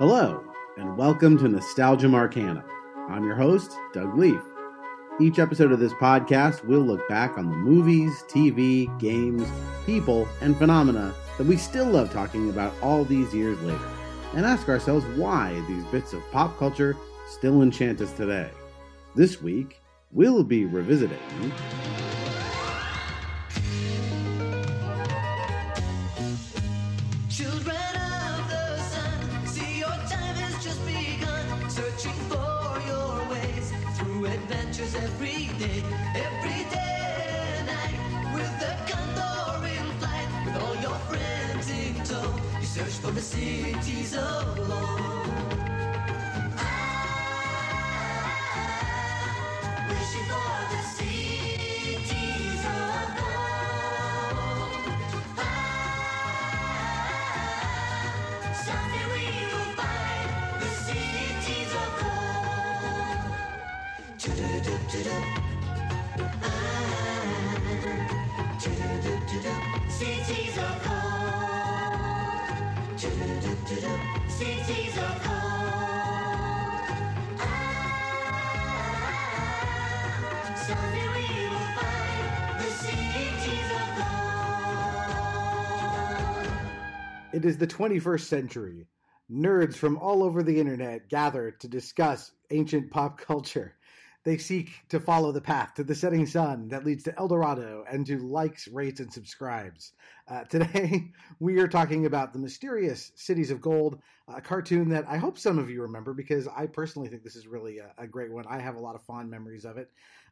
Hello, and welcome to Nostalgium Arcanum. I'm your host, Doug Leaf. Each episode of this podcast, we'll look back on the movies, TV, games, people, and phenomena that we still love talking about all these years later, and ask ourselves why these bits of pop culture still enchant us today. This week, we'll be revisiting. It is the 21st century. Nerds from all over the internet gather to discuss ancient pop culture. They seek to follow the path to the setting sun that leads to El Dorado and to likes, rates, and subscribes. Uh, today, we are talking about the mysterious Cities of Gold, a cartoon that I hope some of you remember because I personally think this is really a, a great one. I have a lot of fond memories of it.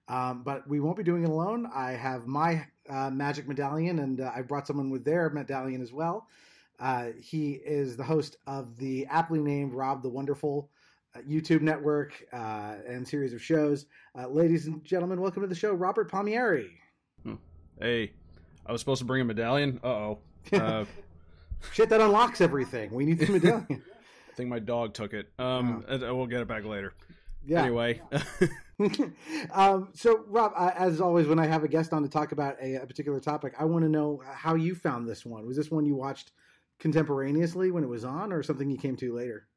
Um, but we won't be doing it alone. I have my uh, magic medallion, and uh, I brought someone with their medallion as well. Uh, he is the host of the aptly named Rob the Wonderful uh, YouTube network uh, and series of shows. Uh, ladies and gentlemen, welcome to the show, Robert Palmieri. Hey, I was supposed to bring a medallion. Uh-oh. Uh Shit, that unlocks everything. We need the medallion. I think my dog took it. Um, and- and we'll get it back later. Yeah. Anyway, um, so, Rob, uh, as always, when I have a guest on to talk about a, a particular topic, I want to know how you found this one. Was this one you watched contemporaneously when it was on, or something you came to later?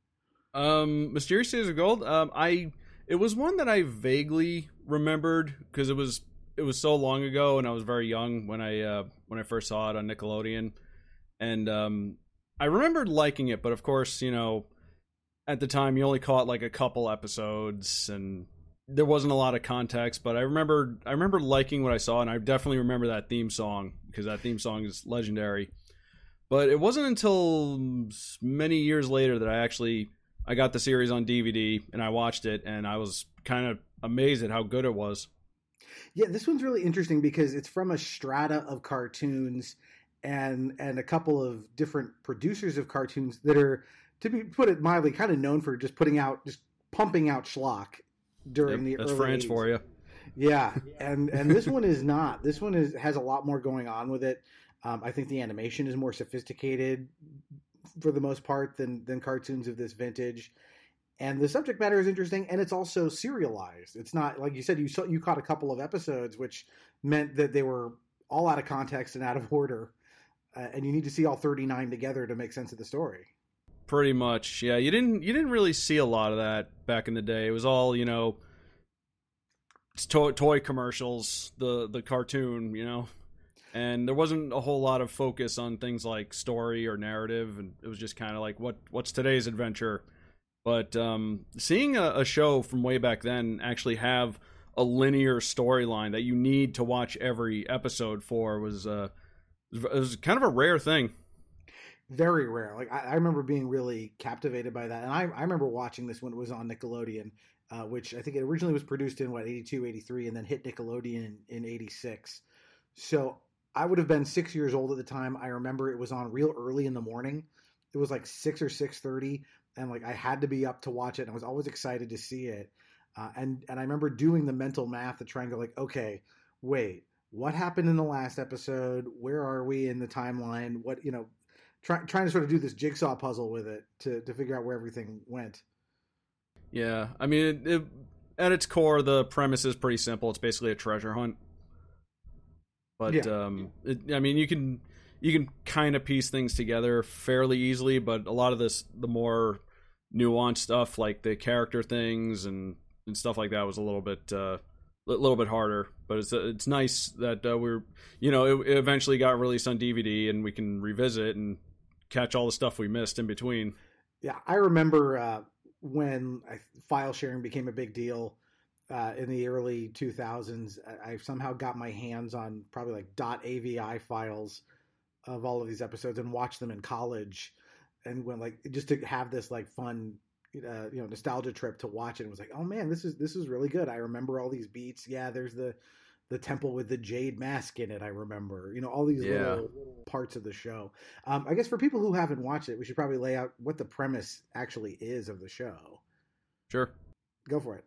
um, Mysterious Cities of Gold. Um, I it was one that I vaguely remembered because it was it was so long ago, and I was very young when I uh, when I first saw it on Nickelodeon, and um, I remembered liking it. But of course, you know, at the time you only caught like a couple episodes, and there wasn't a lot of context. But I remember I remember liking what I saw, and I definitely remember that theme song because that theme song is legendary. But it wasn't until many years later that I actually I got the series on DVD and I watched it, and I was kind of amazed at how good it was. Yeah, this one's really interesting because it's from a strata of cartoons and and a couple of different producers of cartoons that are, to be put it mildly, kind of known for just putting out just pumping out schlock during the That's early France 80s. for you. Yeah, and and this one is not. This one is has a lot more going on with it. Um, I think the animation is more sophisticated for the most part than than cartoons of this vintage. And the subject matter is interesting, and it's also serialized. It's not like you said. You saw you caught a couple of episodes, which meant that they were all out of context and out of order, uh, and you need to see all thirty nine together to make sense of the story. Pretty much, yeah. You didn't you didn't really see a lot of that back in the day. It was all you know, toy, toy commercials, the the cartoon, you know, and there wasn't a whole lot of focus on things like story or narrative, and it was just kind of like what what's today's adventure. But um, seeing a, a show from way back then actually have a linear storyline that you need to watch every episode for was uh, it was kind of a rare thing. very rare. Like I, I remember being really captivated by that, and I, I remember watching this when it was on Nickelodeon, uh, which I think it originally was produced in what 82, 83, and then hit Nickelodeon in, in eighty six. So I would have been six years old at the time. I remember it was on real early in the morning. It was like six or six thirty, and like I had to be up to watch it. And I was always excited to see it. Uh, and and I remember doing the mental math to try and go like, okay, wait, what happened in the last episode? Where are we in the timeline? What you know, try, trying to sort of do this jigsaw puzzle with it to to figure out where everything went. Yeah, I mean, it, it, at its core, the premise is pretty simple. It's basically a treasure hunt. But Yeah. um, it, I mean, you can you can kind of piece things together fairly easily. But a lot of this, the more nuanced stuff like the character things and and stuff like that was a little bit uh, a little bit harder. But it's it's nice that uh, we're you know it, it eventually got released on DVD and we can revisit and catch all the stuff we missed in between. Yeah, I remember uh, when I, file sharing became a big deal uh, in the early 2000s. I, I somehow got my hands on probably like .avi files of all of these episodes and watched them in college, and went like just to have this like fun. Uh, you know, nostalgia trip to watch it. It was like, oh man, this is this is really good. I remember all these beats. Yeah, there's the the temple with the jade mask in it. I remember, you know, all these Yeah. little, little parts of the show. Um, I guess for people who haven't watched it, we should probably lay out what the premise actually is of the show. Sure. Go for it.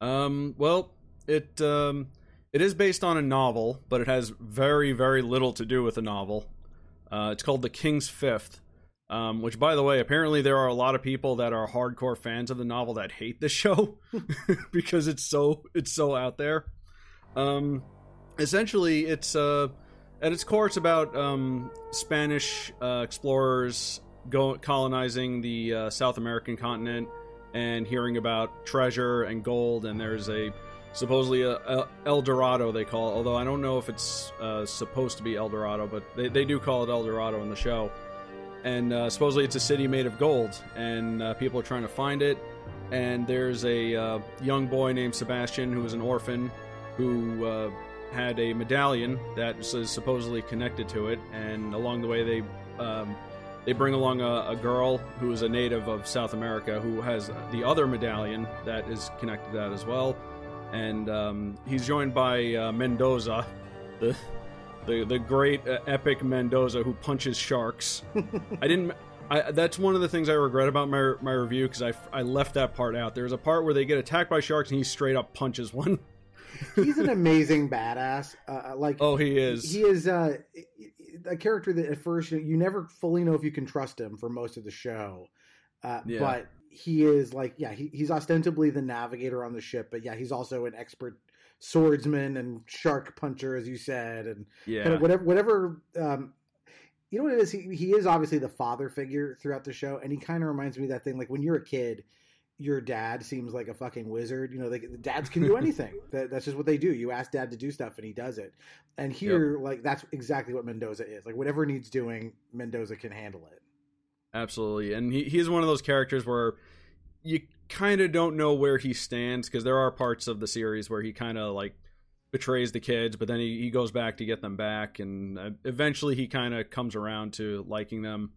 Um, well, it um, it is based on a novel, but it has very very little to do with a novel. Uh, it's called The King's Fifth, um, which, by the way, apparently there are a lot of people that are hardcore fans of the novel that hate the show because it's so it's so out there. Um, essentially, it's uh, at its core, it's about um, Spanish uh, explorers go colonizing the uh, South American continent and hearing about treasure and gold. And there's a supposedly a, a El Dorado they call it, although I don't know if it's uh, supposed to be El Dorado, but they, they do call it El Dorado in the show. And uh, supposedly it's a city made of gold, and uh, people are trying to find it. And there's a uh, young boy named Sebastian who is an orphan who uh, had a medallion that is supposedly connected to it. And along the way, they um, they bring along a, a girl who is a native of South America who has the other medallion that is connected to that as well. And um, he's joined by uh, Mendoza, the the the great uh, epic Mendoza who punches sharks. I didn't. I, that's one of the things I regret about my my review because I, I left that part out. There's a part where they get attacked by sharks and he straight up punches one. He's an amazing badass. Uh, like, Oh, he is. he is uh, a character that at first you, you never fully know if you can trust him for most of the show. Uh, Yeah. But he is like, yeah, he, he's ostensibly the navigator on the ship, but yeah, he's also an expert swordsman and shark puncher, as you said, and yeah. kind of whatever whatever um you know what it is he, he is obviously the father figure throughout the show and he kind of reminds me of that thing like when you're a kid your dad seems like a fucking wizard you know they, the dads can do anything. That, that's just what they do. You ask dad to do stuff and he does it. And here like that's exactly what mendoza is. Like whatever needs doing mendoza can handle it. Absolutely, and he he's one of those characters where you kind of don't know where he stands because there are parts of the series where he kind of like betrays the kids, but then he, he goes back to get them back, and uh, eventually he kind of comes around to liking them.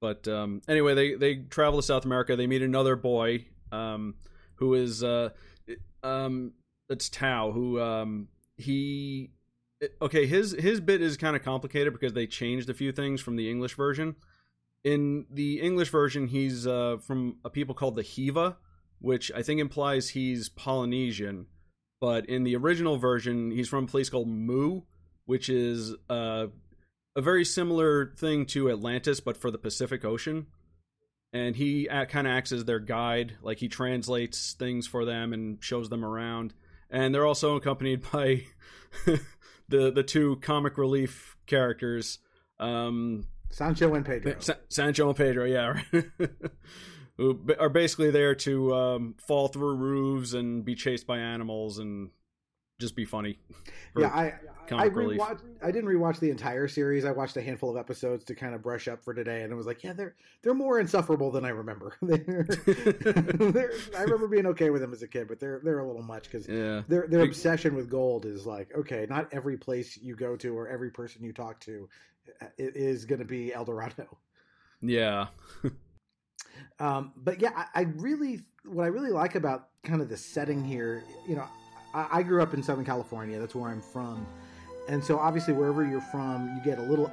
But um, anyway, they they travel to South America. They meet another boy um, who is uh, um, it's Tao, who um, he okay his his bit is kind of complicated because they changed a few things from the English version in the English version, he's uh, from a people called the Hiva, which I think implies he's Polynesian. But in the original version, he's from a place called Mu, which is uh, a very similar thing to Atlantis, but for the Pacific Ocean. And he kind of acts as their guide, like he translates things for them and shows them around. And they're also accompanied by the the two comic relief characters. Um, sancho and pedro Sa- Sancho and Pedro, yeah, who are basically there to um, fall through roofs and be chased by animals and just be funny. yeah i I, rewatched, I didn't rewatch the entire series. I watched a handful of episodes to kind of brush up for today, and it was like, yeah, they're they're more insufferable than I remember. they're, they're, I remember being okay with them as a kid, but they're they're a little much because yeah, their their obsession with gold is like, okay, not every place you go to or every person you talk to uh, is going to be El Dorado. yeah, Um, but yeah, I, I really what I really like about kind of the setting here, you know, I, I grew up in Southern California. That's where I'm from, and so obviously wherever you're from, you get a little.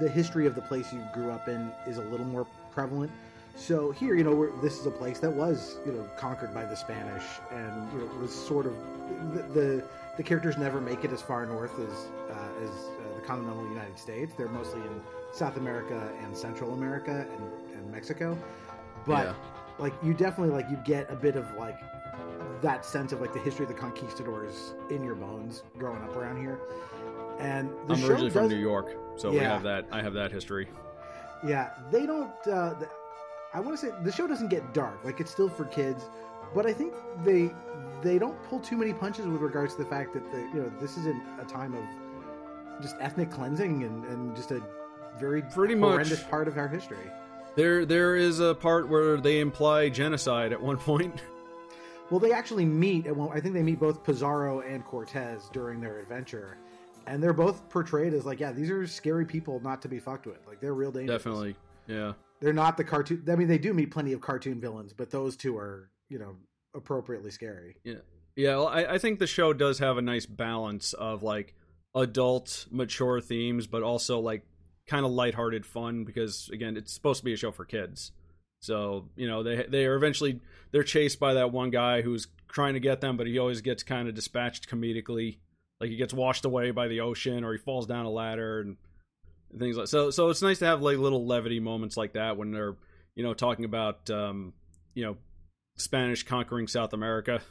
The history of the place you grew up in is a little more prevalent. So here, you know, we're, this is a place that was, you know, conquered by the Spanish, and you know, was sort of the the, the characters never make it as far north as uh, as uh, the continental United States. They're mostly in South America and Central America and, and Mexico, but Yeah. like you definitely like you get a bit of like that sense of like the history of the conquistadors in your bones growing up around here. And the I'm show originally from New York, so we have that. I have that history. yeah, they don't. Uh, th- I want to say the show doesn't get dark. Like it's still for kids, but I think they they don't pull too many punches with regards to the fact that the you know this is a, a time of just ethnic cleansing and, and just a very Pretty much. horrendous part of our history. There, there is a part where they imply genocide at one point. Well, they actually meet. At one, I think they meet both Pizarro and Cortez during their adventure, and they're both portrayed as like, yeah, these are scary people not to be fucked with. Like they're real dangerous. Definitely, yeah. they're not the cartoon. I mean, they do meet plenty of cartoon villains, but those two are you know appropriately scary. Yeah, well, I, I think the show does have a nice balance of like adult, mature themes, but also like kind of lighthearted fun because again, it's supposed to be a show for kids. So you know they they are eventually they're chased by that one guy who's trying to get them, but he always gets kind of dispatched comedically, like he gets washed away by the ocean or he falls down a ladder and things like so. So it's nice to have like little levity moments like that when they're you know talking about um, you know Spanish conquering South America.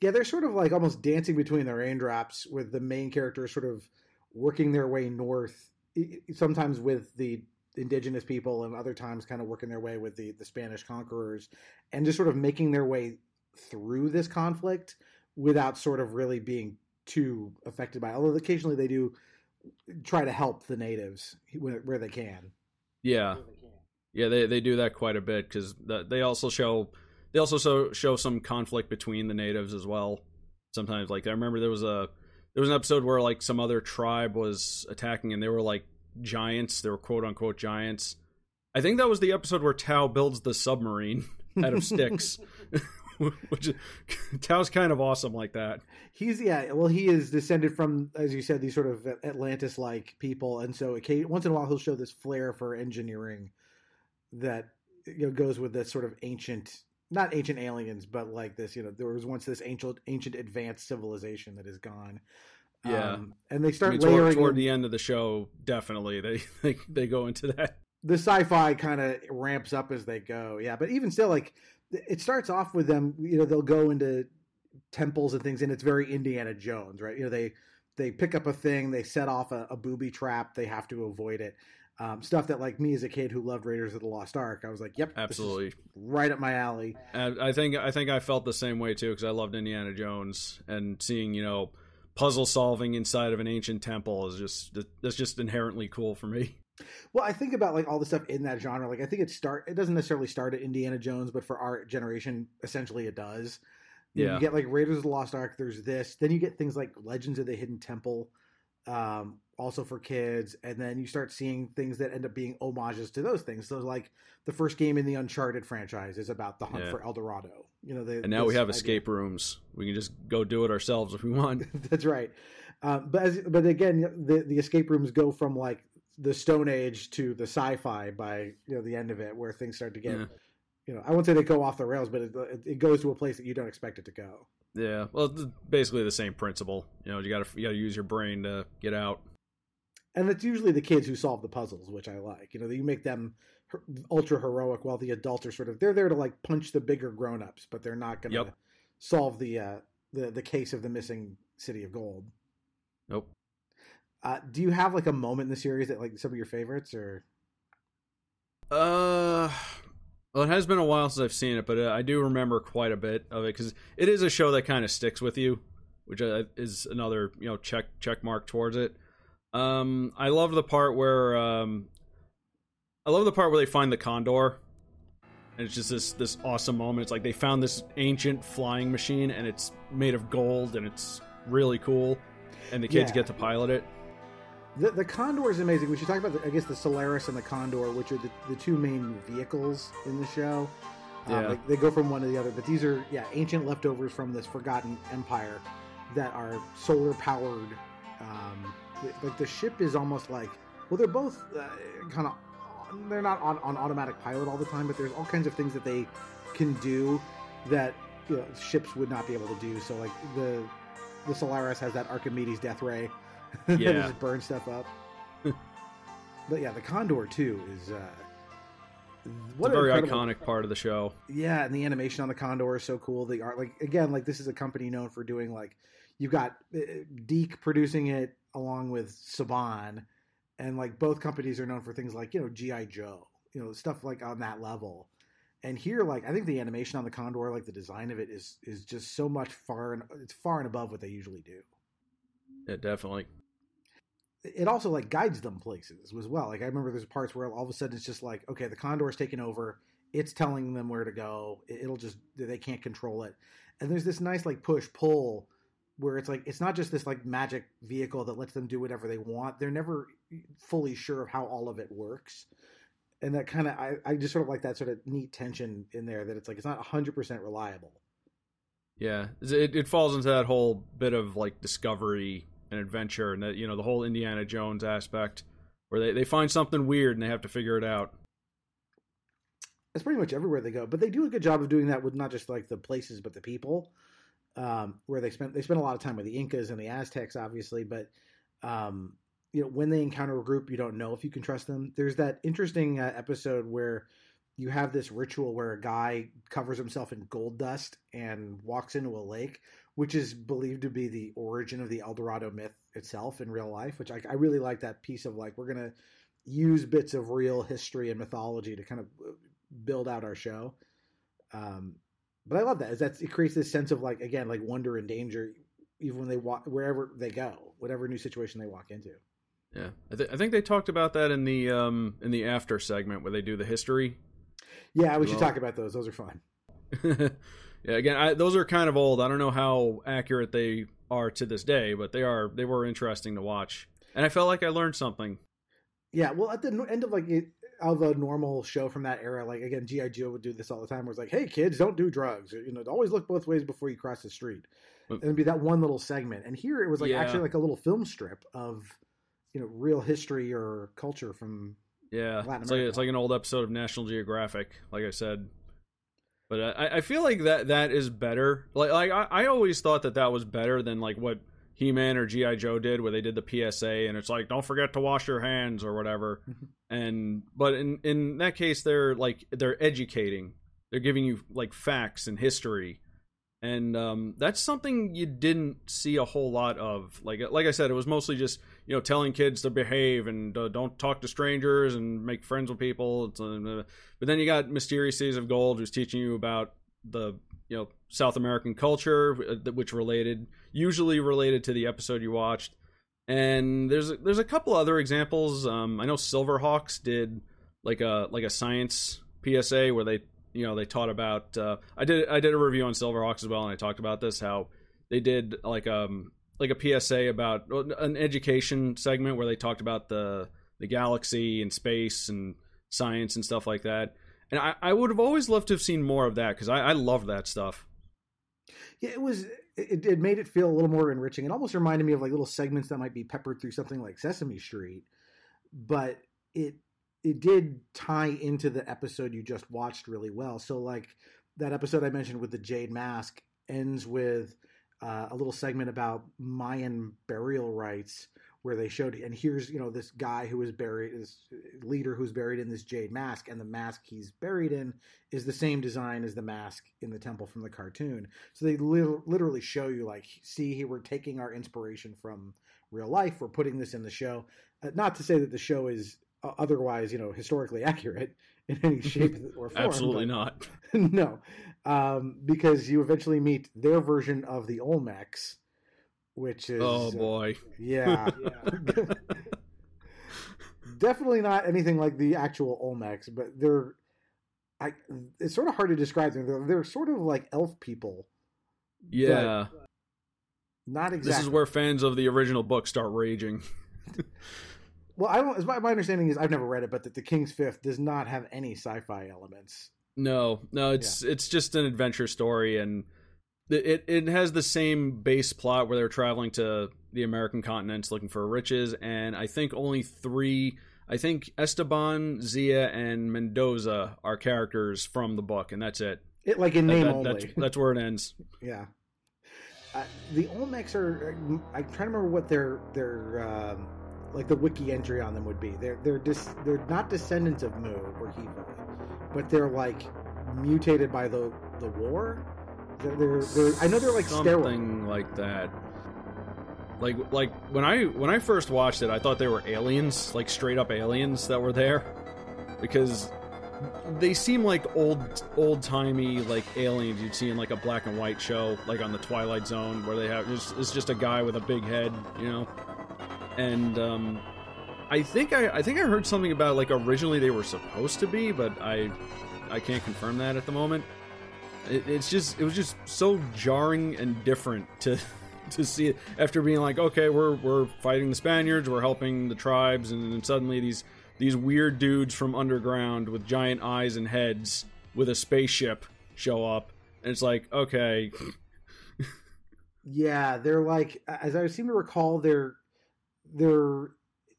Yeah, they're sort of like almost dancing between the raindrops, with the main characters sort of working their way north, sometimes with the indigenous people, and other times kind of working their way with the the Spanish conquerors, and just sort of making their way through this conflict without sort of really being too affected by. It. Although occasionally they do try to help the natives where, where they can. Yeah, yeah, they they do that quite a bit because they also show they also so, show some conflict between the natives as well. Sometimes, like I remember there was a there was an episode where like some other tribe was attacking and they were like giants. They were quote unquote giants. I think that was the episode where Tao builds the submarine out of sticks. Which Tao's kind of awesome like that. He's yeah. Well, he is descended from, as you said, these sort of Atlantis-like people, and so once in a while he'll show this flair for engineering that you know goes with this sort of ancient, not ancient aliens, but like this. You know, there was once this ancient, ancient advanced civilization that is gone. Yeah. Um, and they I start mean, layering toward, toward in- the end of the show, definitely they they, they go into that. the sci-fi kind of ramps up as they go. Yeah, but even still, like it starts off with them. You know, they'll go into temples and things, and it's very Indiana Jones, right? You know, they they pick up a thing, they set off a, a booby trap, they have to avoid it. Um, stuff that, like me as a kid who loved Raiders of the Lost Ark, I was like, "Yep, this is Absolutely. right up my alley." And I think I think I felt the same way too because I loved Indiana Jones and seeing you know puzzle solving inside of an ancient temple is just that's just inherently cool for me. Well, I think about like all the stuff in that genre. Like I think it start it doesn't necessarily start at Indiana Jones, but for our generation, essentially it does. You, Yeah. you get like Raiders of the Lost Ark. There's this. Then you get things like Legends of the Hidden Temple, um, also for kids. And then you start seeing things that end up being homages to those things. So like the first game in the Uncharted franchise is about the hunt Yeah. for El Dorado. You know, the, And now we have idea. escape rooms. We can just go do it ourselves if we want. That's right. Um, but as, but again, the the escape rooms go from like the Stone Age to the sci-fi by you know the end of it, where things start to get Yeah. you know I won't say they go off the rails, but it, it goes to a place that you don't expect it to go. Yeah, well, basically the same principle. You know, you got to you got to use your brain to get out. And it's usually the kids who solve the puzzles, which I like. You know, you make them ultra heroic, while the adults are sort of they're there to like punch the bigger grown-ups, but they're not going to Yep. solve the uh, the the case of the missing city of gold. Nope. Uh, do you have like a moment in the series that like some of your favorites or? Uh, well, it has been a while since I've seen it, but uh, I do remember quite a bit of it because it is a show that kind of sticks with you, which uh, is another you know check check mark towards it. Um, I love the part where um, I love the part where they find the condor, and it's just this this awesome moment. It's like they found this ancient flying machine, and it's made of gold, and it's really cool, and the kids Yeah. get to pilot it. The, the Condor is amazing. We should talk about, the, I guess, the Solaris and the Condor, which are the, the two main vehicles in the show. Um, Yeah. they, they go from one to the other, but these are, yeah, ancient leftovers from this forgotten empire that are solar powered. Um, like the ship is almost like, well, they're both uh, kind of, they're not on, on automatic pilot all the time, but there's all kinds of things that they can do that you know, ships would not be able to do. So, like the the Solaris has that Archimedes death ray Yeah. just burn stuff up. but yeah, the Condor too is uh, what a very incredible- iconic part of the show. Yeah, and the animation on the Condor is so cool. The art, like again, like this is a company known for doing like you've got uh, DiC producing it along with Saban, and like both companies are known for things like you know GI Joe you know, stuff like on that level. And here, like I think the animation on the Condor, like the design of it, is is just so much far and it's far and above what they usually do. Yeah, definitely. It also like guides them places as well. Like I remember there's parts where all of a sudden it's just like, okay, the Condor's taken over. It's telling them where to go. It- It'll just they can't control it. And there's this nice like push pull where it's like it's not just this like magic vehicle that lets them do whatever they want. They're never fully sure of how all of it works. And that kind of I, I just sort of like that sort of neat tension in there that it's like it's not 100% reliable. Yeah, it it falls into that whole bit of like discovery and adventure, and that you know the whole Indiana Jones aspect, where they they find something weird and they have to figure it out. It's pretty much everywhere they go, but they do a good job of doing that with not just like the places but the people. Um, where they spend they spend a lot of time with the Incas and the Aztecs, obviously, but um, you know when they encounter a group, you don't know if you can trust them. There's that interesting uh, episode where you have this ritual where a guy covers himself in gold dust and walks into a lake, which is believed to be the origin of the El Dorado myth itself in real life. Which I, I really like that piece of like we're gonna use bits of real history and mythology to kind of uh, build out our show. Um, but I love that. Is that it creates this sense of like again like wonder and danger, even when they walk wherever they go, whatever new situation they walk into. Yeah, I, th- I think they talked about that in the um in the after segment where they do the history. Yeah, we should Well- talk about those. Those are fun. yeah, again, I, those are kind of old. I don't know how accurate they are to this day, but they are they were interesting to watch, and I felt like I learned something. Yeah, well, at the end of like of a normal show from that era, like again, GI Joe would do this all the time. Where it's like, "Hey, kids, don't do drugs. You know, always look both ways before you cross the street." But- And it'd be that one little segment. And here it was like Yeah. actually like a little film strip of, you know, real history or culture from. Yeah, Latin it's like it's like an old episode of National Geographic, like I said. But I, I feel like that that is better. Like like I, I always thought that that was better than like what He Man or GI Joe did, where they did the PSA and it's like don't forget to wash your hands or whatever. Mhm. and but in in that case, they're like they're educating. They're giving you like facts and history. And um, that's something you didn't see a whole lot of. Like like I said, it was mostly just you know telling kids to behave and uh, don't talk to strangers and make friends with people. Uh, but then you got Mysterious Cities of Gold, who's teaching you about the you know South American culture, uh, which related usually related to the episode you watched. And there's there's a couple other examples. Um, I know Silverhawks did like a like a science PSA where they you know they taught about. Uh, I did I did a review on Silverhawks as well, and I talked about this how they did like um like a PSA about an education segment where they talked about the the galaxy and space and science and stuff like that. And I, I would have always loved to have seen more of that because I, I love that stuff. Yeah, it was. It, it made it feel a little more enriching. It almost reminded me of like little segments that might be peppered through something like Sesame Street, but it it did tie into the episode you just watched really well. So like that episode I mentioned with the jade mask ends with uh, a little segment about Mayan burial rites where they showed and here's you know this guy who was buried this leader who's buried in this jade mask and the mask he's buried in is the same design as the mask in the temple from the cartoon. So they lit- literally show you like see here we're taking our inspiration from real life. We're putting this in the show. Uh, not to say that the show is otherwise you know historically accurate in any shape or form Absolutely not. no, um, because you eventually meet their version of the Olmecs, which is Oh uh, boy. yeah, definitely not anything like the actual Olmecs, but they're. I, it's sort of hard to describe them. They're, they're sort of like elf people, Yeah. not exactly. This is where fans of the original book start raging. Well, I don't. My, my understanding is I've never read it, but that the King's Fifth does not have any sci-fi elements. No, no, it's it's just an adventure story, and it, it has the same base plot where they're traveling to the American continents looking for riches, and I think only three. I think Esteban, Zia, and Mendoza are characters from the book, and that's it. It like in That- name that- only. that's that's where it ends. Yeah. Uh, the Olmecs are. I'm trying to remember what their their um, like the wiki entry on them would be. They're they're dis, they're not descendants of Mu or Hiva, but they're like mutated by the the war. They're, they're, they're I know they're like something like that. Like like when I when I first watched it, I thought they were aliens, like straight up aliens that were there, because they seem like old old timey like aliens you'd see in like a black and white show like on the twilight zone where they have it's, it's just a guy with a big head you know and um i think I, I think i heard something about like originally they were supposed to be but i i can't confirm that at the moment. It, it's just it was just so jarring and different to to see it after being like okay we're we're fighting the spaniards we're helping the tribes and then suddenly these these weird dudes from underground with giant eyes and heads with a spaceship show up and it's like okay. Yeah, they're like as I seem to recall, they're they're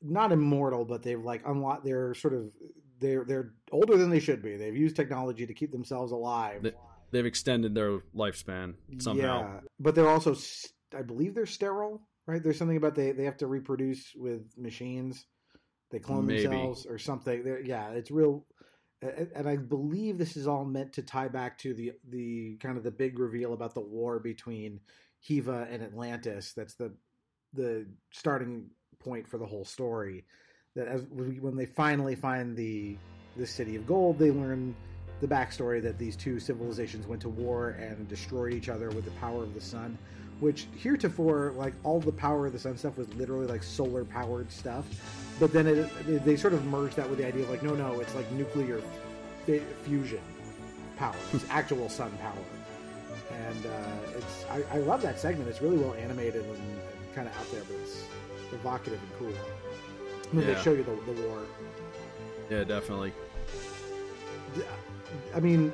not immortal, but they've like unlocked. They're sort of they're they're older than they should be. They've used technology to keep themselves alive. They- they've extended their lifespan somehow Yeah, but they're also, I believe, they're sterile. Right? There's something about they they have to reproduce with machines. They clone Maybe. themselves or something. They're, yeah, it's real. And I believe this is all meant to tie back to the the kind of the big reveal about the war between Hiva and Atlantis. That's the the starting point for the whole story. That as when they finally find the the city of gold, they learn the backstory that these two civilizations went to war and destroyed each other with the power of the sun. Which heretofore, like all the power of the sun stuff, was literally like solar powered stuff. But then it, they sort of merged that with the idea of like, no, no, it's like nuclear f- fusion power. It's actual sun power and uh, it's I, I love that segment. It's really well animated and, and kind of out there, but it's evocative and cool. When Yeah. they show you the, the war. yeah definitely I mean,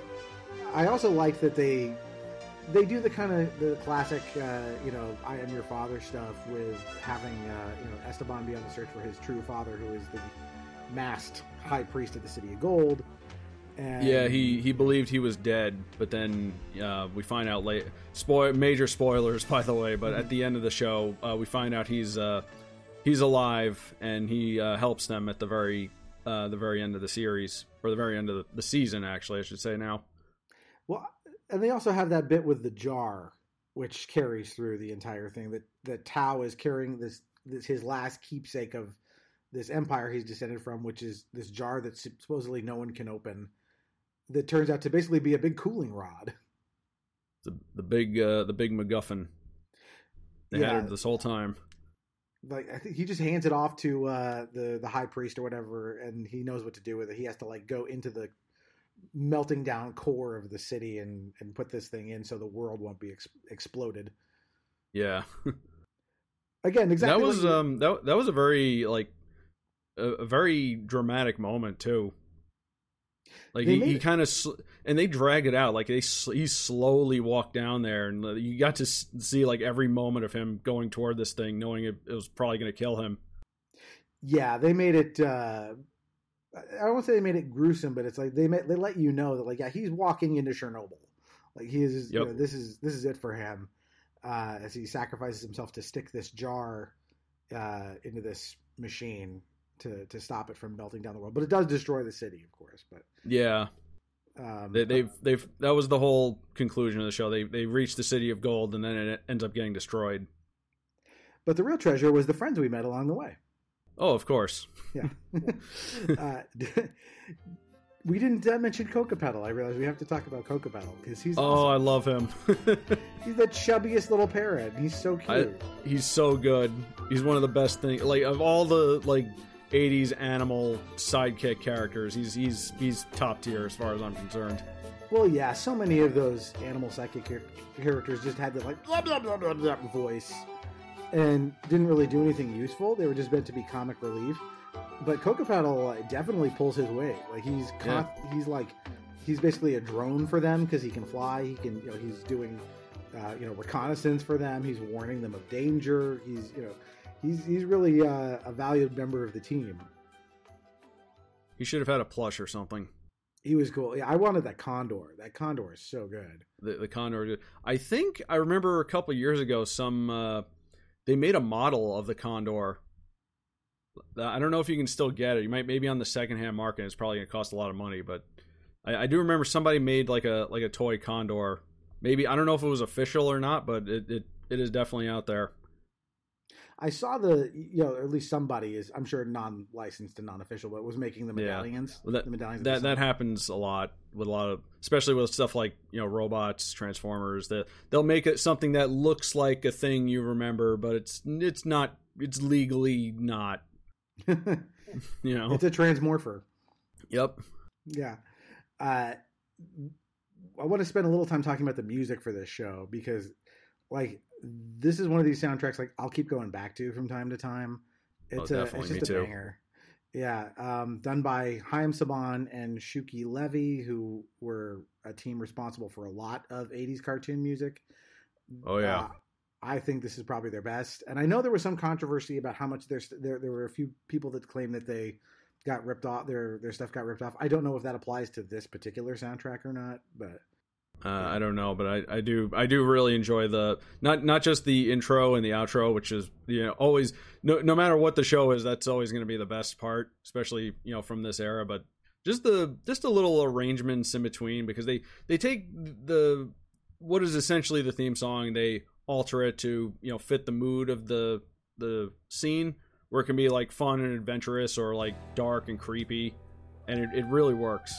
I also like that they they do the kind of the classic, uh, you know, I am your father stuff with having uh, you know Esteban be on the search for his true father, who is the masked high priest of the city of gold. And yeah he he believed he was dead but then uh, we find out late spoil major spoilers by the way but at the end of the show uh, we find out he's uh he's alive and he uh, helps them at the very uh the very end of the series or the very end of the, the season actually i should say now Well, and they also have that bit with the jar, which carries through the entire thing. That that Tao is carrying this this his last keepsake of this empire he's descended from, which is this jar that supposedly no one can open. That turns out to basically be a big cooling rod. the the big uh the big macguffin they Yeah. had it this whole time Like I think he just hands it off to uh, the the high priest or whatever, and he knows what to do with it. He has to like go into the melting down core of the city and and put this thing in so the world won't be ex- exploded. yeah Again, exactly. that was you- um that that was a very like a, a very dramatic moment too. Like They he, he kind of sl- and they drag it out like they sl- he slowly walked down there and uh, you got to s- see like every moment of him going toward this thing, knowing it, it was probably going to kill him. yeah they made it uh i don't say they made it gruesome but it's like they made, they let you know that like yeah he's walking into chernobyl. Like he is you know, this is this is it for him uh as he sacrifices himself to stick this jar uh into this machine to to stop it from melting down the world but it does destroy the city of course but Yeah, um they, they've they've that was the whole conclusion of the show. They they reached the city of gold and then it ends up getting destroyed. but the real treasure was the friends we met along the way Oh, of course. yeah uh, we didn't uh, mention Kokapetl i realize we have to talk about Kokapetl because he's Oh, awesome. I love him. He's the chubbiest little parrot. He's so I, cute. he's so good. He's one of the best things. Like of all the like '80s animal sidekick characters, he's he's he's top tier as far as I'm concerned. well, yeah, so many of those animal sidekick char- characters just had that like blah blah blah blah blah voice, and didn't really do anything useful. They were just meant to be comic relief. But Paddle uh, definitely pulls his weight. Like he's con- he's like he's basically a drone for them because he can fly. He can you know he's doing uh, you know reconnaissance for them. He's warning them of danger. He's you know he's he's really uh, a valued member of the team. He should have had a plush or something. He was cool. Yeah, I wanted that condor. That condor is so good. The the condor. I think I remember a couple years ago some uh, they made a model of the condor. I don't know if you can still get it. You might maybe on the secondhand market. It's probably gonna cost a lot of money, but I, I do remember somebody made like a like a toy condor. Maybe I don't know if it was official or not, but it it, it is definitely out there. I saw the you know at least somebody is I'm sure non licensed and non official, but was making the Yeah. medallions. Well, that- the medallions that that happens a lot with a lot of especially with stuff like you know robots transformers that they'll make it something that looks like a thing you remember but it's it's not it's legally not you know it's a transmorpher. yep Yeah. Uh, I want to spend a little time talking about the music for this show because, like, this is one of these soundtracks like I'll keep going back to from time to time. It's Oh, a definitely, it's just a too. banger. Yeah, um, done by Haim Saban and Shuki Levy, who were a team responsible for a lot of '80s cartoon music. Oh, yeah. Uh, I think this is probably their best, and I know there was some controversy about how much their there there were a few people that claim that they got ripped off their their stuff got ripped off. I don't know if that applies to this particular soundtrack or not, but uh, I don't know but I, I do I do really enjoy the not not just the intro and the outro which is you know always no no matter what the show is that's always going to be the best part especially you know from this era but just the just the little arrangements in between because they they take the what is essentially the theme song they alter it to you know fit the mood of the the scene where it can be like fun and adventurous or like dark and creepy and it, it really works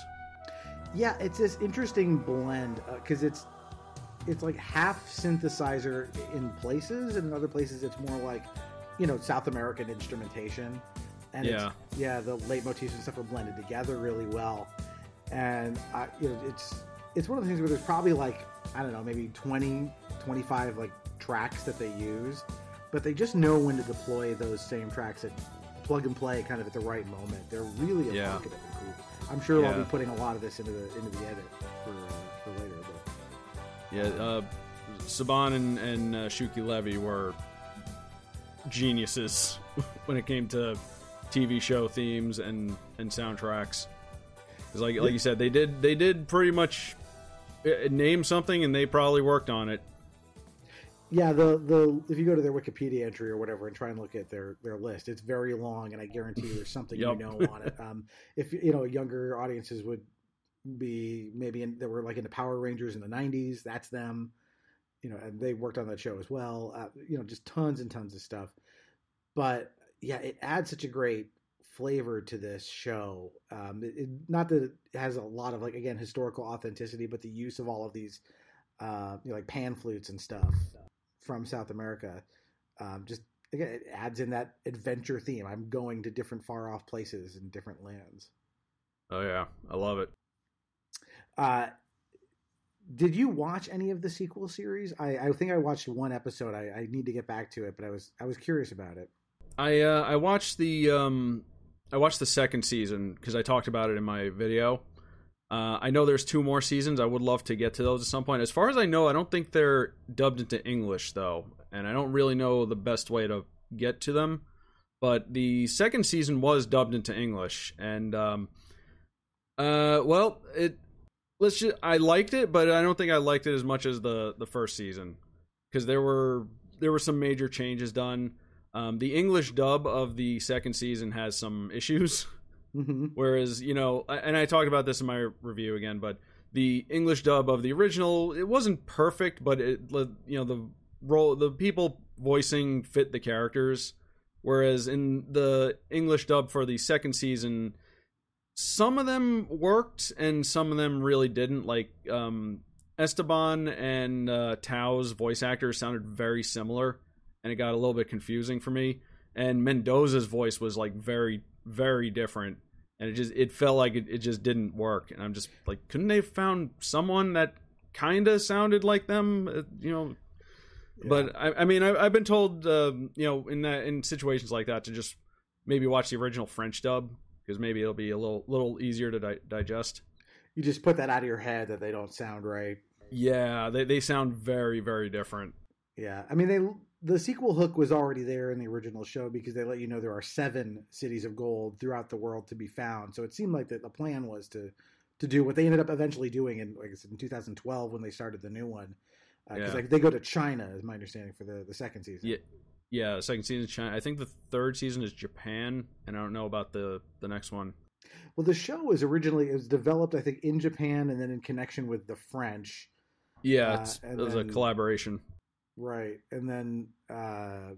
yeah, it's this interesting blend uh, because it's it's like half synthesizer in places, and in other places it's more like you know South American instrumentation, and Yeah. it's, yeah, the leitmotifs and stuff are blended together really well, and I, you know it's it's one of the things where there's probably like I don't know maybe 20, 25 like tracks that they use, but they just know when to deploy those same tracks at plug and play kind of at the right moment. They're really Yeah. evocative and cool. I'm sure I'll be putting a lot of this into the into the edit for uh, for later. But Yeah, uh, Saban and, and uh, Shuki Levy were geniuses when it came to TV show themes and, and soundtracks. 'Cause like like you said, they did they did pretty much uh, name something and they probably worked on it. Yeah, the the if you go to their Wikipedia entry or whatever and try and look at their their list, it's very long, and I guarantee there's something Yup. you know on it. Um, if you know younger audiences would be maybe in, that were like into Power Rangers in the '90s, that's them. You know, and they worked on that show as well. Uh, you know, just tons and tons of stuff. But yeah, it adds such a great flavor to this show. Um, it, it, not that it has a lot of like again historical authenticity, but the use of all of these uh, you know, like pan flutes and stuff from South America. Um, just again, it adds in that adventure theme. I'm going to different far off places in different lands. Oh yeah, I love it. Uh, did you watch any of the sequel series? I, I think I watched one episode. I, I need to get back to it, but I was I was curious about it. I uh, I watched the um I watched the second season because I talked about it in my video. Uh, I know there's two more seasons. I would love to get to those at some point. As far as I know, I don't think they're dubbed into English though, and I don't really know the best way to get to them. But the second season was dubbed into English, and um, uh, well, it let's just I liked it, but I don't think I liked it as much as the the first season because there were there were some major changes done. Um, the English dub of the second season has some issues, hmm whereas you know, and I talked about this in my review again, but the English dub of the original it wasn't perfect, but it you know the role the people voicing fit the characters, whereas in the English dub for the second season, some of them worked and some of them really didn't. Like um, Esteban and uh, Tao's voice actors sounded very similar, and it got a little bit confusing for me. And Mendoza's voice was like very, very different, and it just it felt like it, it just didn't work. And I'm just like, couldn't they have found someone that kind of sounded like them? Uh, you know. But I, I mean, I, I've been told, um, you know, in that in situations like that, to just maybe watch the original French dub because maybe it'll be a little little easier to di- digest. You just put that out of your head that they don't sound right. Yeah, they they sound very very different. Yeah, I mean they the sequel hook was already there in the original show because they let you know there are seven cities of gold throughout the world to be found. So it seemed like that the plan was to to do what they ended up eventually doing in like I said in 2012 when they started the new one. Because Yeah. like they go to China, is my understanding for the the second season. Yeah, yeah. Second season is China. I think the third season is Japan, and I don't know about the the next one. Well, the show was originally it was developed I think in Japan and then in connection with the French. Yeah, Uh, it was then- a collaboration. Right. And then uh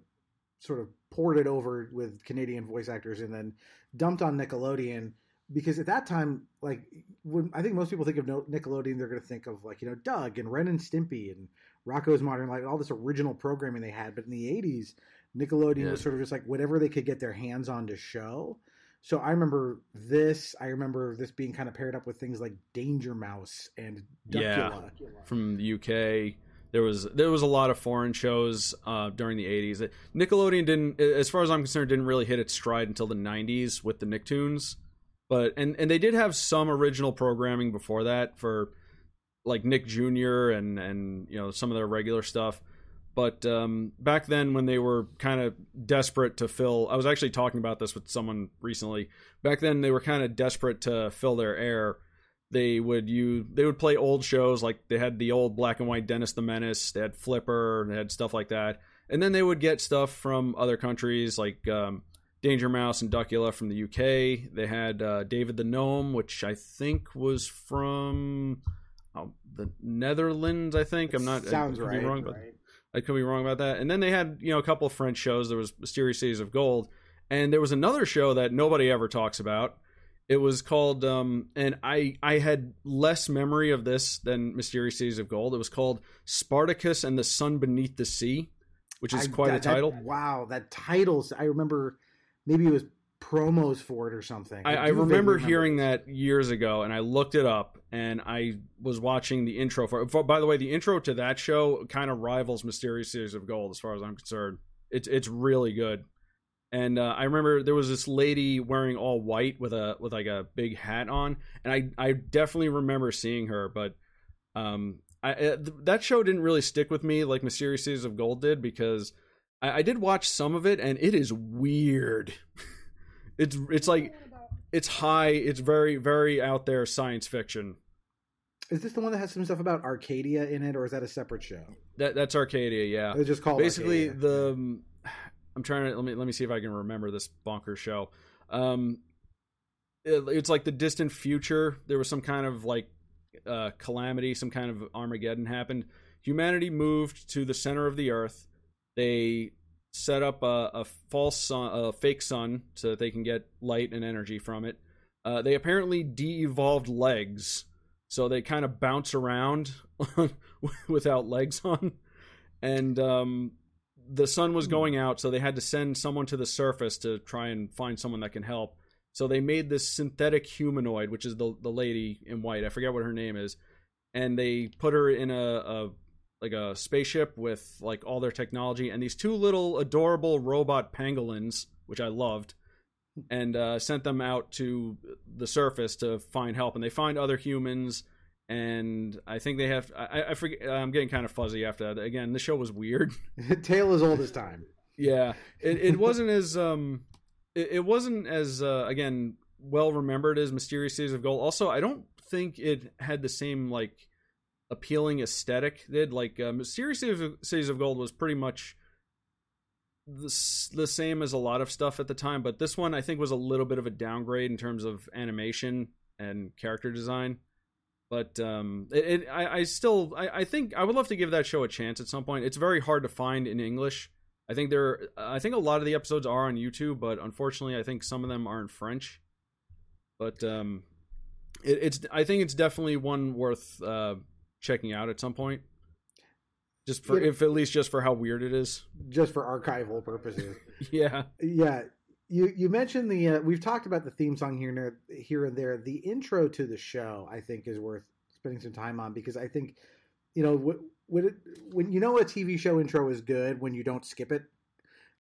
sort of ported over with Canadian voice actors and then dumped on Nickelodeon because at that time, like when I think most people think of Nickelodeon, they're going to think of like you know Doug and Ren and Stimpy and Rocko's Modern Life, all this original programming they had. But in the '80s, Nickelodeon Yeah. was sort of just like whatever they could get their hands on to show. So I remember this. I remember this being kind of paired up with things like Danger Mouse and Yeah. From the UK. There was there was a lot of foreign shows uh, during the '80s. Nickelodeon didn't, as far as I'm concerned, didn't really hit its stride until the '90s with the Nicktoons. But and and they did have some original programming before that for like Nick Jr. and and you know some of their regular stuff. But um, back then, when they were kind of desperate to fill, I was actually talking about this with someone recently. Back then, they were kind of desperate to fill their air they would use they would play old shows like they had the old black and white Dennis the Menace, they had Flipper, they had stuff like that, and then they would get stuff from other countries like um, Danger Mouse and Duckula from the UK. They had uh, David the Gnome, which I think was from oh, the Netherlands. I think I'm not I Sounds be right. wrong, but I could be wrong about that. And then they had, you know, a couple of French shows. There was Mysterious Cities of Gold, and there was another show that nobody ever talks about. It was called, um, and I I had less memory of this than Mysterious Cities of Gold. It was called Spartacus and the Sun Beneath the Sea, which is I- quite that- a title. That, wow, that title's. I remember maybe it was promos for it or something. I, I vaguely remember hearing this. that years ago, and I looked it up, and I was watching the intro for. for by the way, the intro to that show kind of rivals Mysterious Cities of Gold, as far as I'm concerned. It's it's really good, and uh, I remember there was this lady wearing all white with a with like a big hat on, and I I definitely remember seeing her, but um, I uh, th- that show didn't really stick with me like Mysterious Cities of Gold did because I, I did watch some of it, and it is weird. it's it's like it's high it's very very out there science fiction Is this the one that has some stuff about Arcadia in it, or is that a separate show? that that's arcadia yeah It's just called basically Arcadia. the um, i'm trying to let me let me see if i can remember this bonker show. Um it- it's like the distant future. There was some kind of like uh calamity some kind of armageddon happened. Humanity moved to the center of the earth. They set up a, a false sun a fake sun so that they can get light and energy from it. Uh, they apparently de-evolved legs so they kind of bounce around without legs on. And um, the sun was going out so they had to send someone to the surface to try and find someone that can help. So they made this synthetic humanoid which is the the lady in white i forget what her name is and they put her in a, a like a spaceship with like all their technology and these two little adorable robot pangolins which i loved and uh, sent them out to the surface to find help. And they find other humans and i think they have i, I forget i'm getting kind of fuzzy after that. Again the show was weird. Tale as old as time. yeah. It, it wasn't as um it, it wasn't as uh, again well remembered as mysterious cities of gold. Also i don't think it had the same like appealing aesthetic did. Like uh, mysterious Cities of- cities of gold was pretty much the, the same as a lot of stuff at the time but this one i think was a little bit of a downgrade in terms of animation and character design but um it, it I, I still I, I think i would love to give that show a chance at some point it's very hard to find in english I think there. I think a lot of the episodes are on YouTube, but unfortunately, I think some of them are in French. But um, it, it's. I think it's definitely one worth uh, checking out at some point. Just for, Yeah. if at least just for how weird it is. just for archival purposes. Yeah, yeah, you you mentioned the uh, we've talked about the theme song here and there, here and there. The intro to the show, I think, is worth spending some time on because I think you know wh- when it, when you know a TV show intro is good when you don't skip it.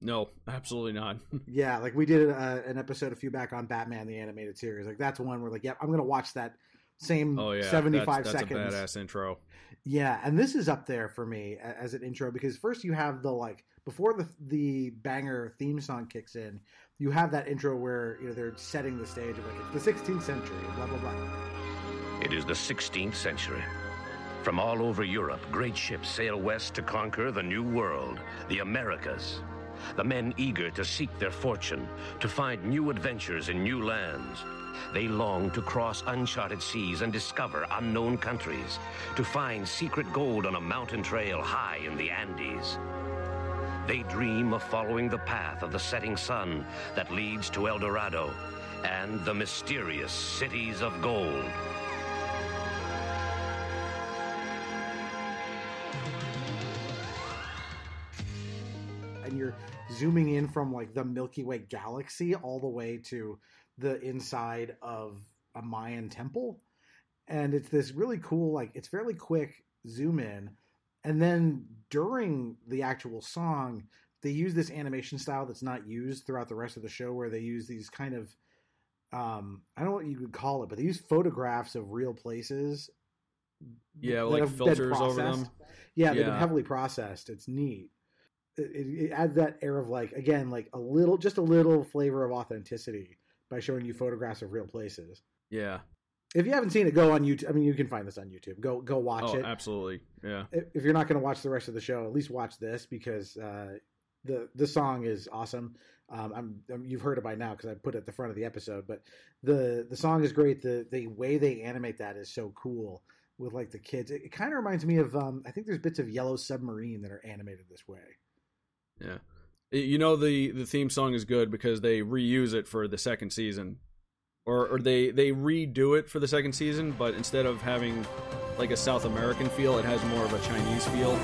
no, absolutely not. Yeah, like we did uh, an episode a few back on Batman the animated series. Like that's one where like, yeah, I'm gonna watch that same oh yeah, 75 that's, that's seconds. a badass intro. Yeah, and this is up there for me as an intro because first you have the like before the the banger theme song kicks in, you have that intro where you know they're setting the stage of like it's the 16th century, blah blah blah. It is the 16th century. From all over Europe, great ships sail west to conquer the new world, the Americas. The men eager to seek their fortune, to find new adventures in new lands. They long to cross uncharted seas and discover unknown countries, to find secret gold on a mountain trail high in the Andes. They dream of following the path of the setting sun that leads to El Dorado and the mysterious cities of gold. and you're zooming in from like the Milky Way galaxy all the way to the inside of a Mayan temple. And it's this really cool, like it's fairly quick zoom in. And then during the actual song, they use this animation style that's not used throughout the rest of the show where they use these kind of um I don't know what you would call it, but they use photographs of real places. Yeah, like have filters over them. Yeah, they've been heavily processed. It's neat. It, it, it adds that air of like again, like a little, just a little flavor of authenticity by showing you photographs of real places. Yeah. If you haven't seen it, go on YouTube. I mean, you can find this on YouTube. Go go watch Oh, it. absolutely. Yeah. If you're not going to watch the rest of the show, at least watch this because uh, the the song is awesome. Um, I'm, I'm you've heard it by now because I put it at the front of the episode. But the the song is great. The the way they animate that is so cool with like the kids. It, it kind of reminds me of um, I think there's bits of Yellow Submarine that are animated this way. Yeah. You know the the theme song is good because they reuse it for the second season. Or or they they redo it for the second season, but instead of having like a South American feel, it has more of a Chinese feel.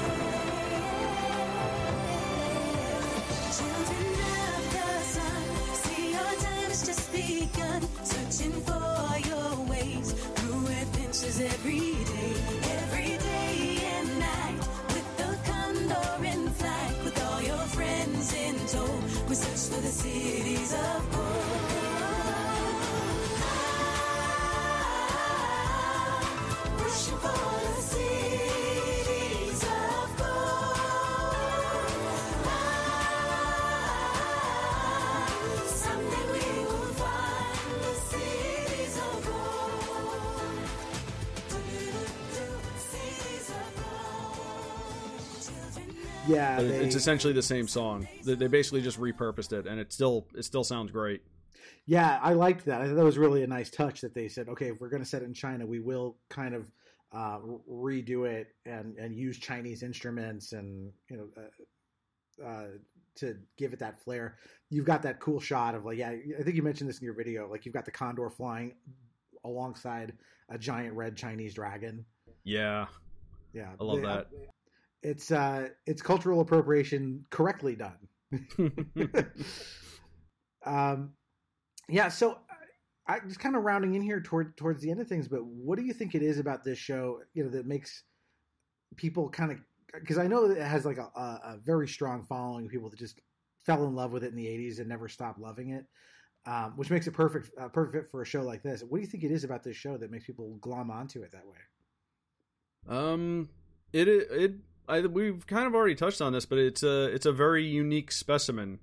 Yeah, they, it's essentially the same song. They, they basically just repurposed it, and it still it still sounds great. yeah, I liked that. I thought that was really a nice touch that they said, okay, if we're going to set it in China, we will kind of uh, redo it and and use Chinese instruments and you know. Uh, uh, to give it that flair, you've got that cool shot of like, yeah, I think you mentioned this in your video. Like, you've got the condor flying alongside a giant red Chinese dragon. Yeah, Yeah, I love They- that. It's uh, it's cultural appropriation correctly done. um, yeah. So I just kind of rounding in here toward towards the end of things. But what do you think it is about this show? You know, that makes people kind of because I know that it has like a, a, a very strong following. of People that just fell in love with it in the '80s and never stopped loving it. Um, which makes it perfect, uh, perfect for a show like this. What do you think it is about this show that makes people glom onto it that way? Um, it it I we've kind of already touched on this, but it's a it's a very unique specimen.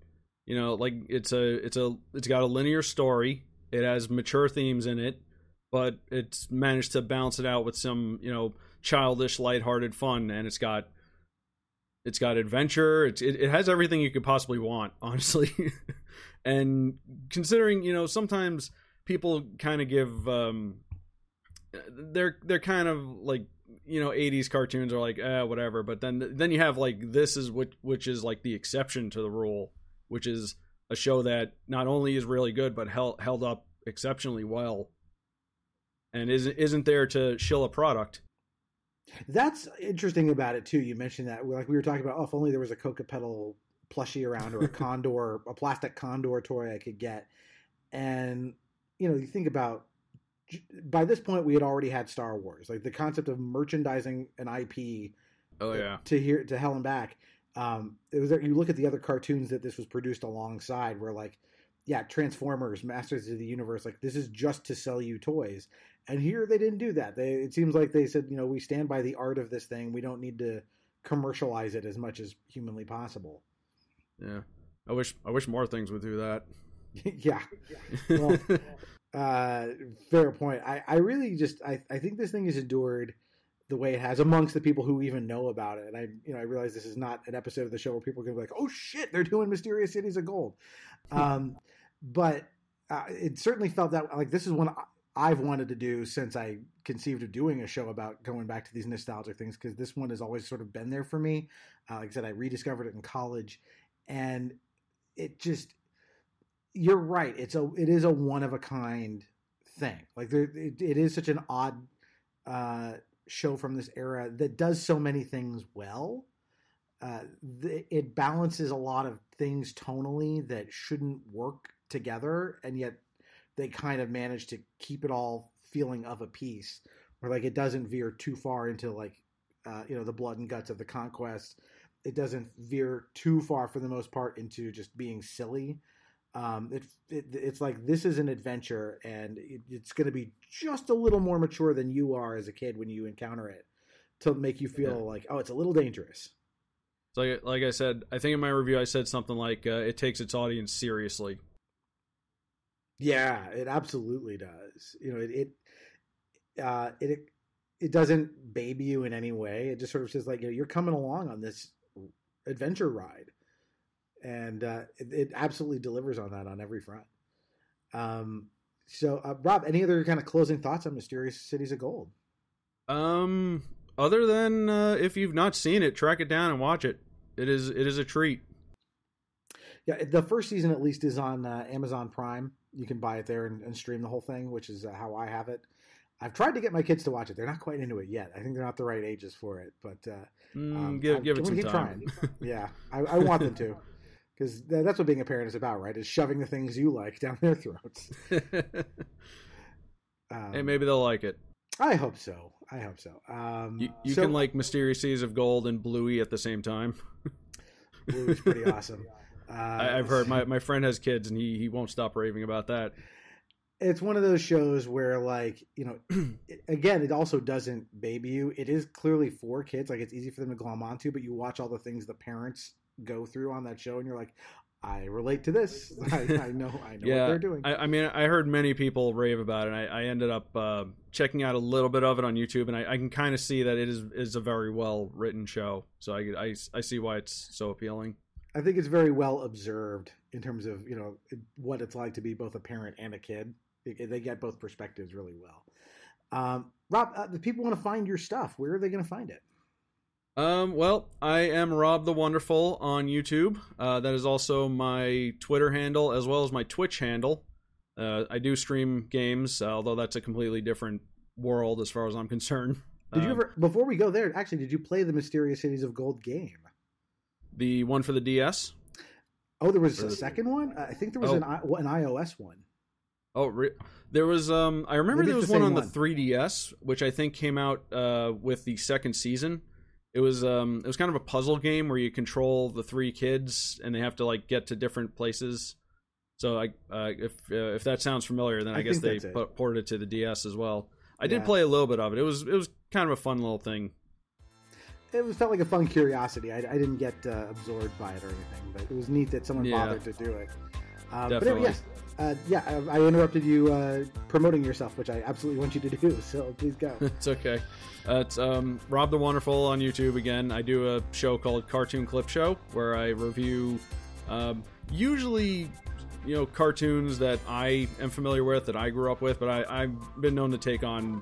You know, like it's a it's a it's got a linear story. It has mature themes in it, but it's managed to balance it out with some you know childish, lighthearted fun, and it's got it's got adventure. It's it, it has everything you could possibly want, honestly. and considering you know sometimes people kind of give um they're they're kind of like you know 80s cartoons are like eh, whatever but then then you have like this is which which is like the exception to the rule which is a show that not only is really good but held held up exceptionally well and isn't isn't there to shill a product That's interesting about it too. You mentioned that, like we were talking about. Oh, if only there was a Kokapetl plushie around, or a condor, a plastic condor toy I could get. And you know, you think about. By this point, we had already had Star Wars. Like the concept of merchandising an IP oh yeah to here to hell and back. Um, it was you look at the other cartoons that this was produced alongside, where like, yeah, Transformers, Masters of the Universe, like this is just to sell you toys. And here they didn't do that. They it seems like they said, you know, we stand by the art of this thing. We don't need to commercialize it as much as humanly possible. yeah i wish i wish more things would do that yeah. Well, uh, fair point. I, I really just I, I think this thing has endured the way it has amongst the people who even know about it. And I you know I realize this is not an episode of the show where people are gonna be like, oh shit, they're doing Mysterious Cities of Gold. Um, but uh, it certainly felt that like this is one I've wanted to do since I conceived of doing a show about going back to these nostalgic things because this one has always sort of been there for me. Uh, like I said, I rediscovered it in college, and it just you're right. It's a it is a one of a kind thing. Like there, it, it is such an odd uh, show from this era that does so many things well. Uh, it balances a lot of things tonally that shouldn't work together, and yet they kind of manage to keep it all feeling of a piece, where like it doesn't veer too far into like uh, you know the blood and guts of the conquest. It doesn't veer too far for the most part into just being silly. Um, it, it it's like this is an adventure, and it, it's going to be just a little more mature than you are as a kid when you encounter it, to make you feel Yeah. like oh, it's a little dangerous. So like, like I said, I think in my review I said something like uh, it takes its audience seriously. Yeah, it absolutely does. You know, it it uh, it it doesn't baby you in any way. It just sort of says like you know, you're coming along on this adventure ride, and uh, it, it absolutely delivers on that on every front. Um, so, uh, Rob, any other kind of closing thoughts on Mysterious Cities of Gold? Um, other than uh, if you've not seen it, track it down and watch it. It is it is a treat. Yeah, the first season at least is on uh, Amazon Prime. You can buy it there and, and stream the whole thing, which is uh, how I have it. I've tried to get my kids to watch it. They're not quite into it yet. I think they're not the right ages for it, but uh, Mm, Um, give give it some time. yeah, I, I want them to, because that's what being a parent is about, right? Is shoving the things you like down their throats. Um, hey, maybe they'll like it. I hope so. I hope so. Um, You, you so- can like Mysterious Seas of Gold and Bluey at the same time. Bluey's pretty awesome. Uh, I, I've heard my, my friend has kids and he, he won't stop raving about that. it's one of those shows where like you know it- again it also doesn't baby you it is clearly for kids like it's easy for them to glom onto but you watch all the things the parents go through on that show and you're like i relate to this i, I know i know what they're doing I, I mean, I heard many people rave about it. I, I ended up uh, checking out a little bit of it on YouTube, and I, I can kind of see that it is is a very well written show. So I, I, I see why it's so appealing. I think it's very well observed in terms of you know what it's like to be both a parent and a kid They- they get both perspectives really well um, rob uh, the people want to find your stuff where are they going to find it Um, well, I am Rob the Wonderful on YouTube. Uh, that is also my Twitter handle as well as my Twitch handle. Uh, I do stream games, although that's a completely different world as far as I'm concerned. did you Um, ever before we go there actually did you play the mysterious cities of gold game the one for the DS? Oh, there was Or a the- second one. I think there was Oh. an an iOS one. Oh, re- there was. Um, I remember Maybe there was the one same on the 3DS, which I think came out uh, with the second season. It was um, it was kind of a puzzle game where you control the three kids and they have to like get to different places. So I, uh, if uh, if that sounds familiar, then I, I guess they put, ported it to the DS as well. I did play a little bit of it. It was it was kind of a fun little thing. It was, felt like a fun curiosity. I, I didn't get uh, absorbed by it or anything, but it was neat that someone Yeah. bothered to do it. Um, but Definitely. anyway, yes, uh, yeah, I, I interrupted you uh, promoting yourself, which I absolutely want you to do. So please go. it's okay. Uh, it's um, Rob the Wonderful on YouTube again. I do a show called Cartoon Clip Show where I review um, usually you know cartoons that I am familiar with that I grew up with, but I, I've been known to take on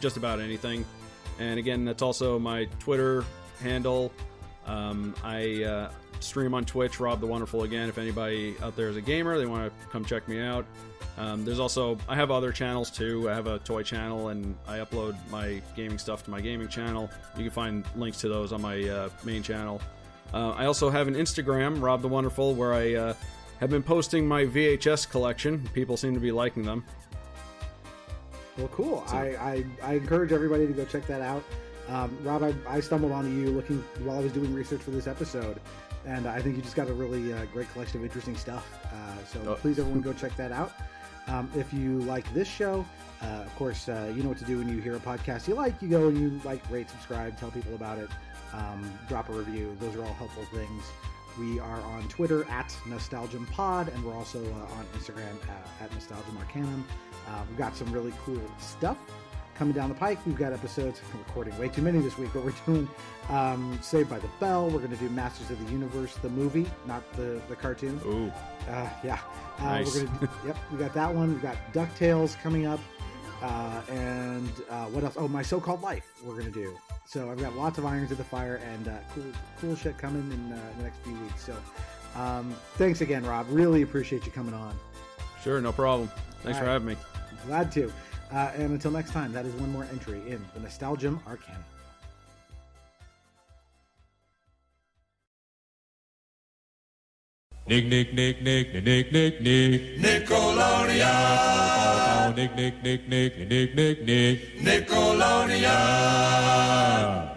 just about anything. And again, that's also my Twitter handle. Um, I uh, stream on Twitch, Rob the Wonderful. Again, if anybody out there is a gamer, they want to come check me out. Um, there's also I have other channels too. I have a toy channel, and I upload my gaming stuff to my gaming channel. You can find links to those on my uh, main channel. Uh, I also have an Instagram, Rob the Wonderful, where I uh, have been posting my VHS collection. People seem to be liking them. Well, cool. I, I, I encourage everybody to go check that out. Um, Rob, I, I stumbled onto you looking while I was doing research for this episode, and I think you just got a really uh, great collection of interesting stuff. Uh, so Oh. please, everyone, go check that out. Um, if you like this show, uh, of course, uh, you know what to do when you hear a podcast you like. You go and you like, rate, subscribe, tell people about it, um, drop a review. Those are all helpful things. We are on Twitter at NostalgiumPod, and we're also uh, on Instagram uh, at NostalgiumArcanum. Uh, we've got some really cool stuff coming down the pike. We've got episodes. We're recording way too many this week, but we're doing um, Saved by the Bell. We're going to do Masters of the Universe, the movie, not the the cartoon. Ooh, Uh, yeah, uh, Nice. we're gonna. yep, we got that one. We've got Ducktales coming up. Uh, and uh, what else? Oh, my so-called life. We're gonna do. So I've got lots of irons in the fire and uh, cool, cool shit coming in uh, the next few weeks. So um, thanks again, Rob. Really appreciate you coming on. Sure, no problem. Thanks for having me. Glad to. Uh, and until next time, that is one more entry in the Nostalgium Arcana. Nick, Nick, Nick, Nick, Nick, Nick, Nick. Nickelodeon. Nick, Nick, Nick, Nick, Nick, Nick, Nick. Nickelodeon.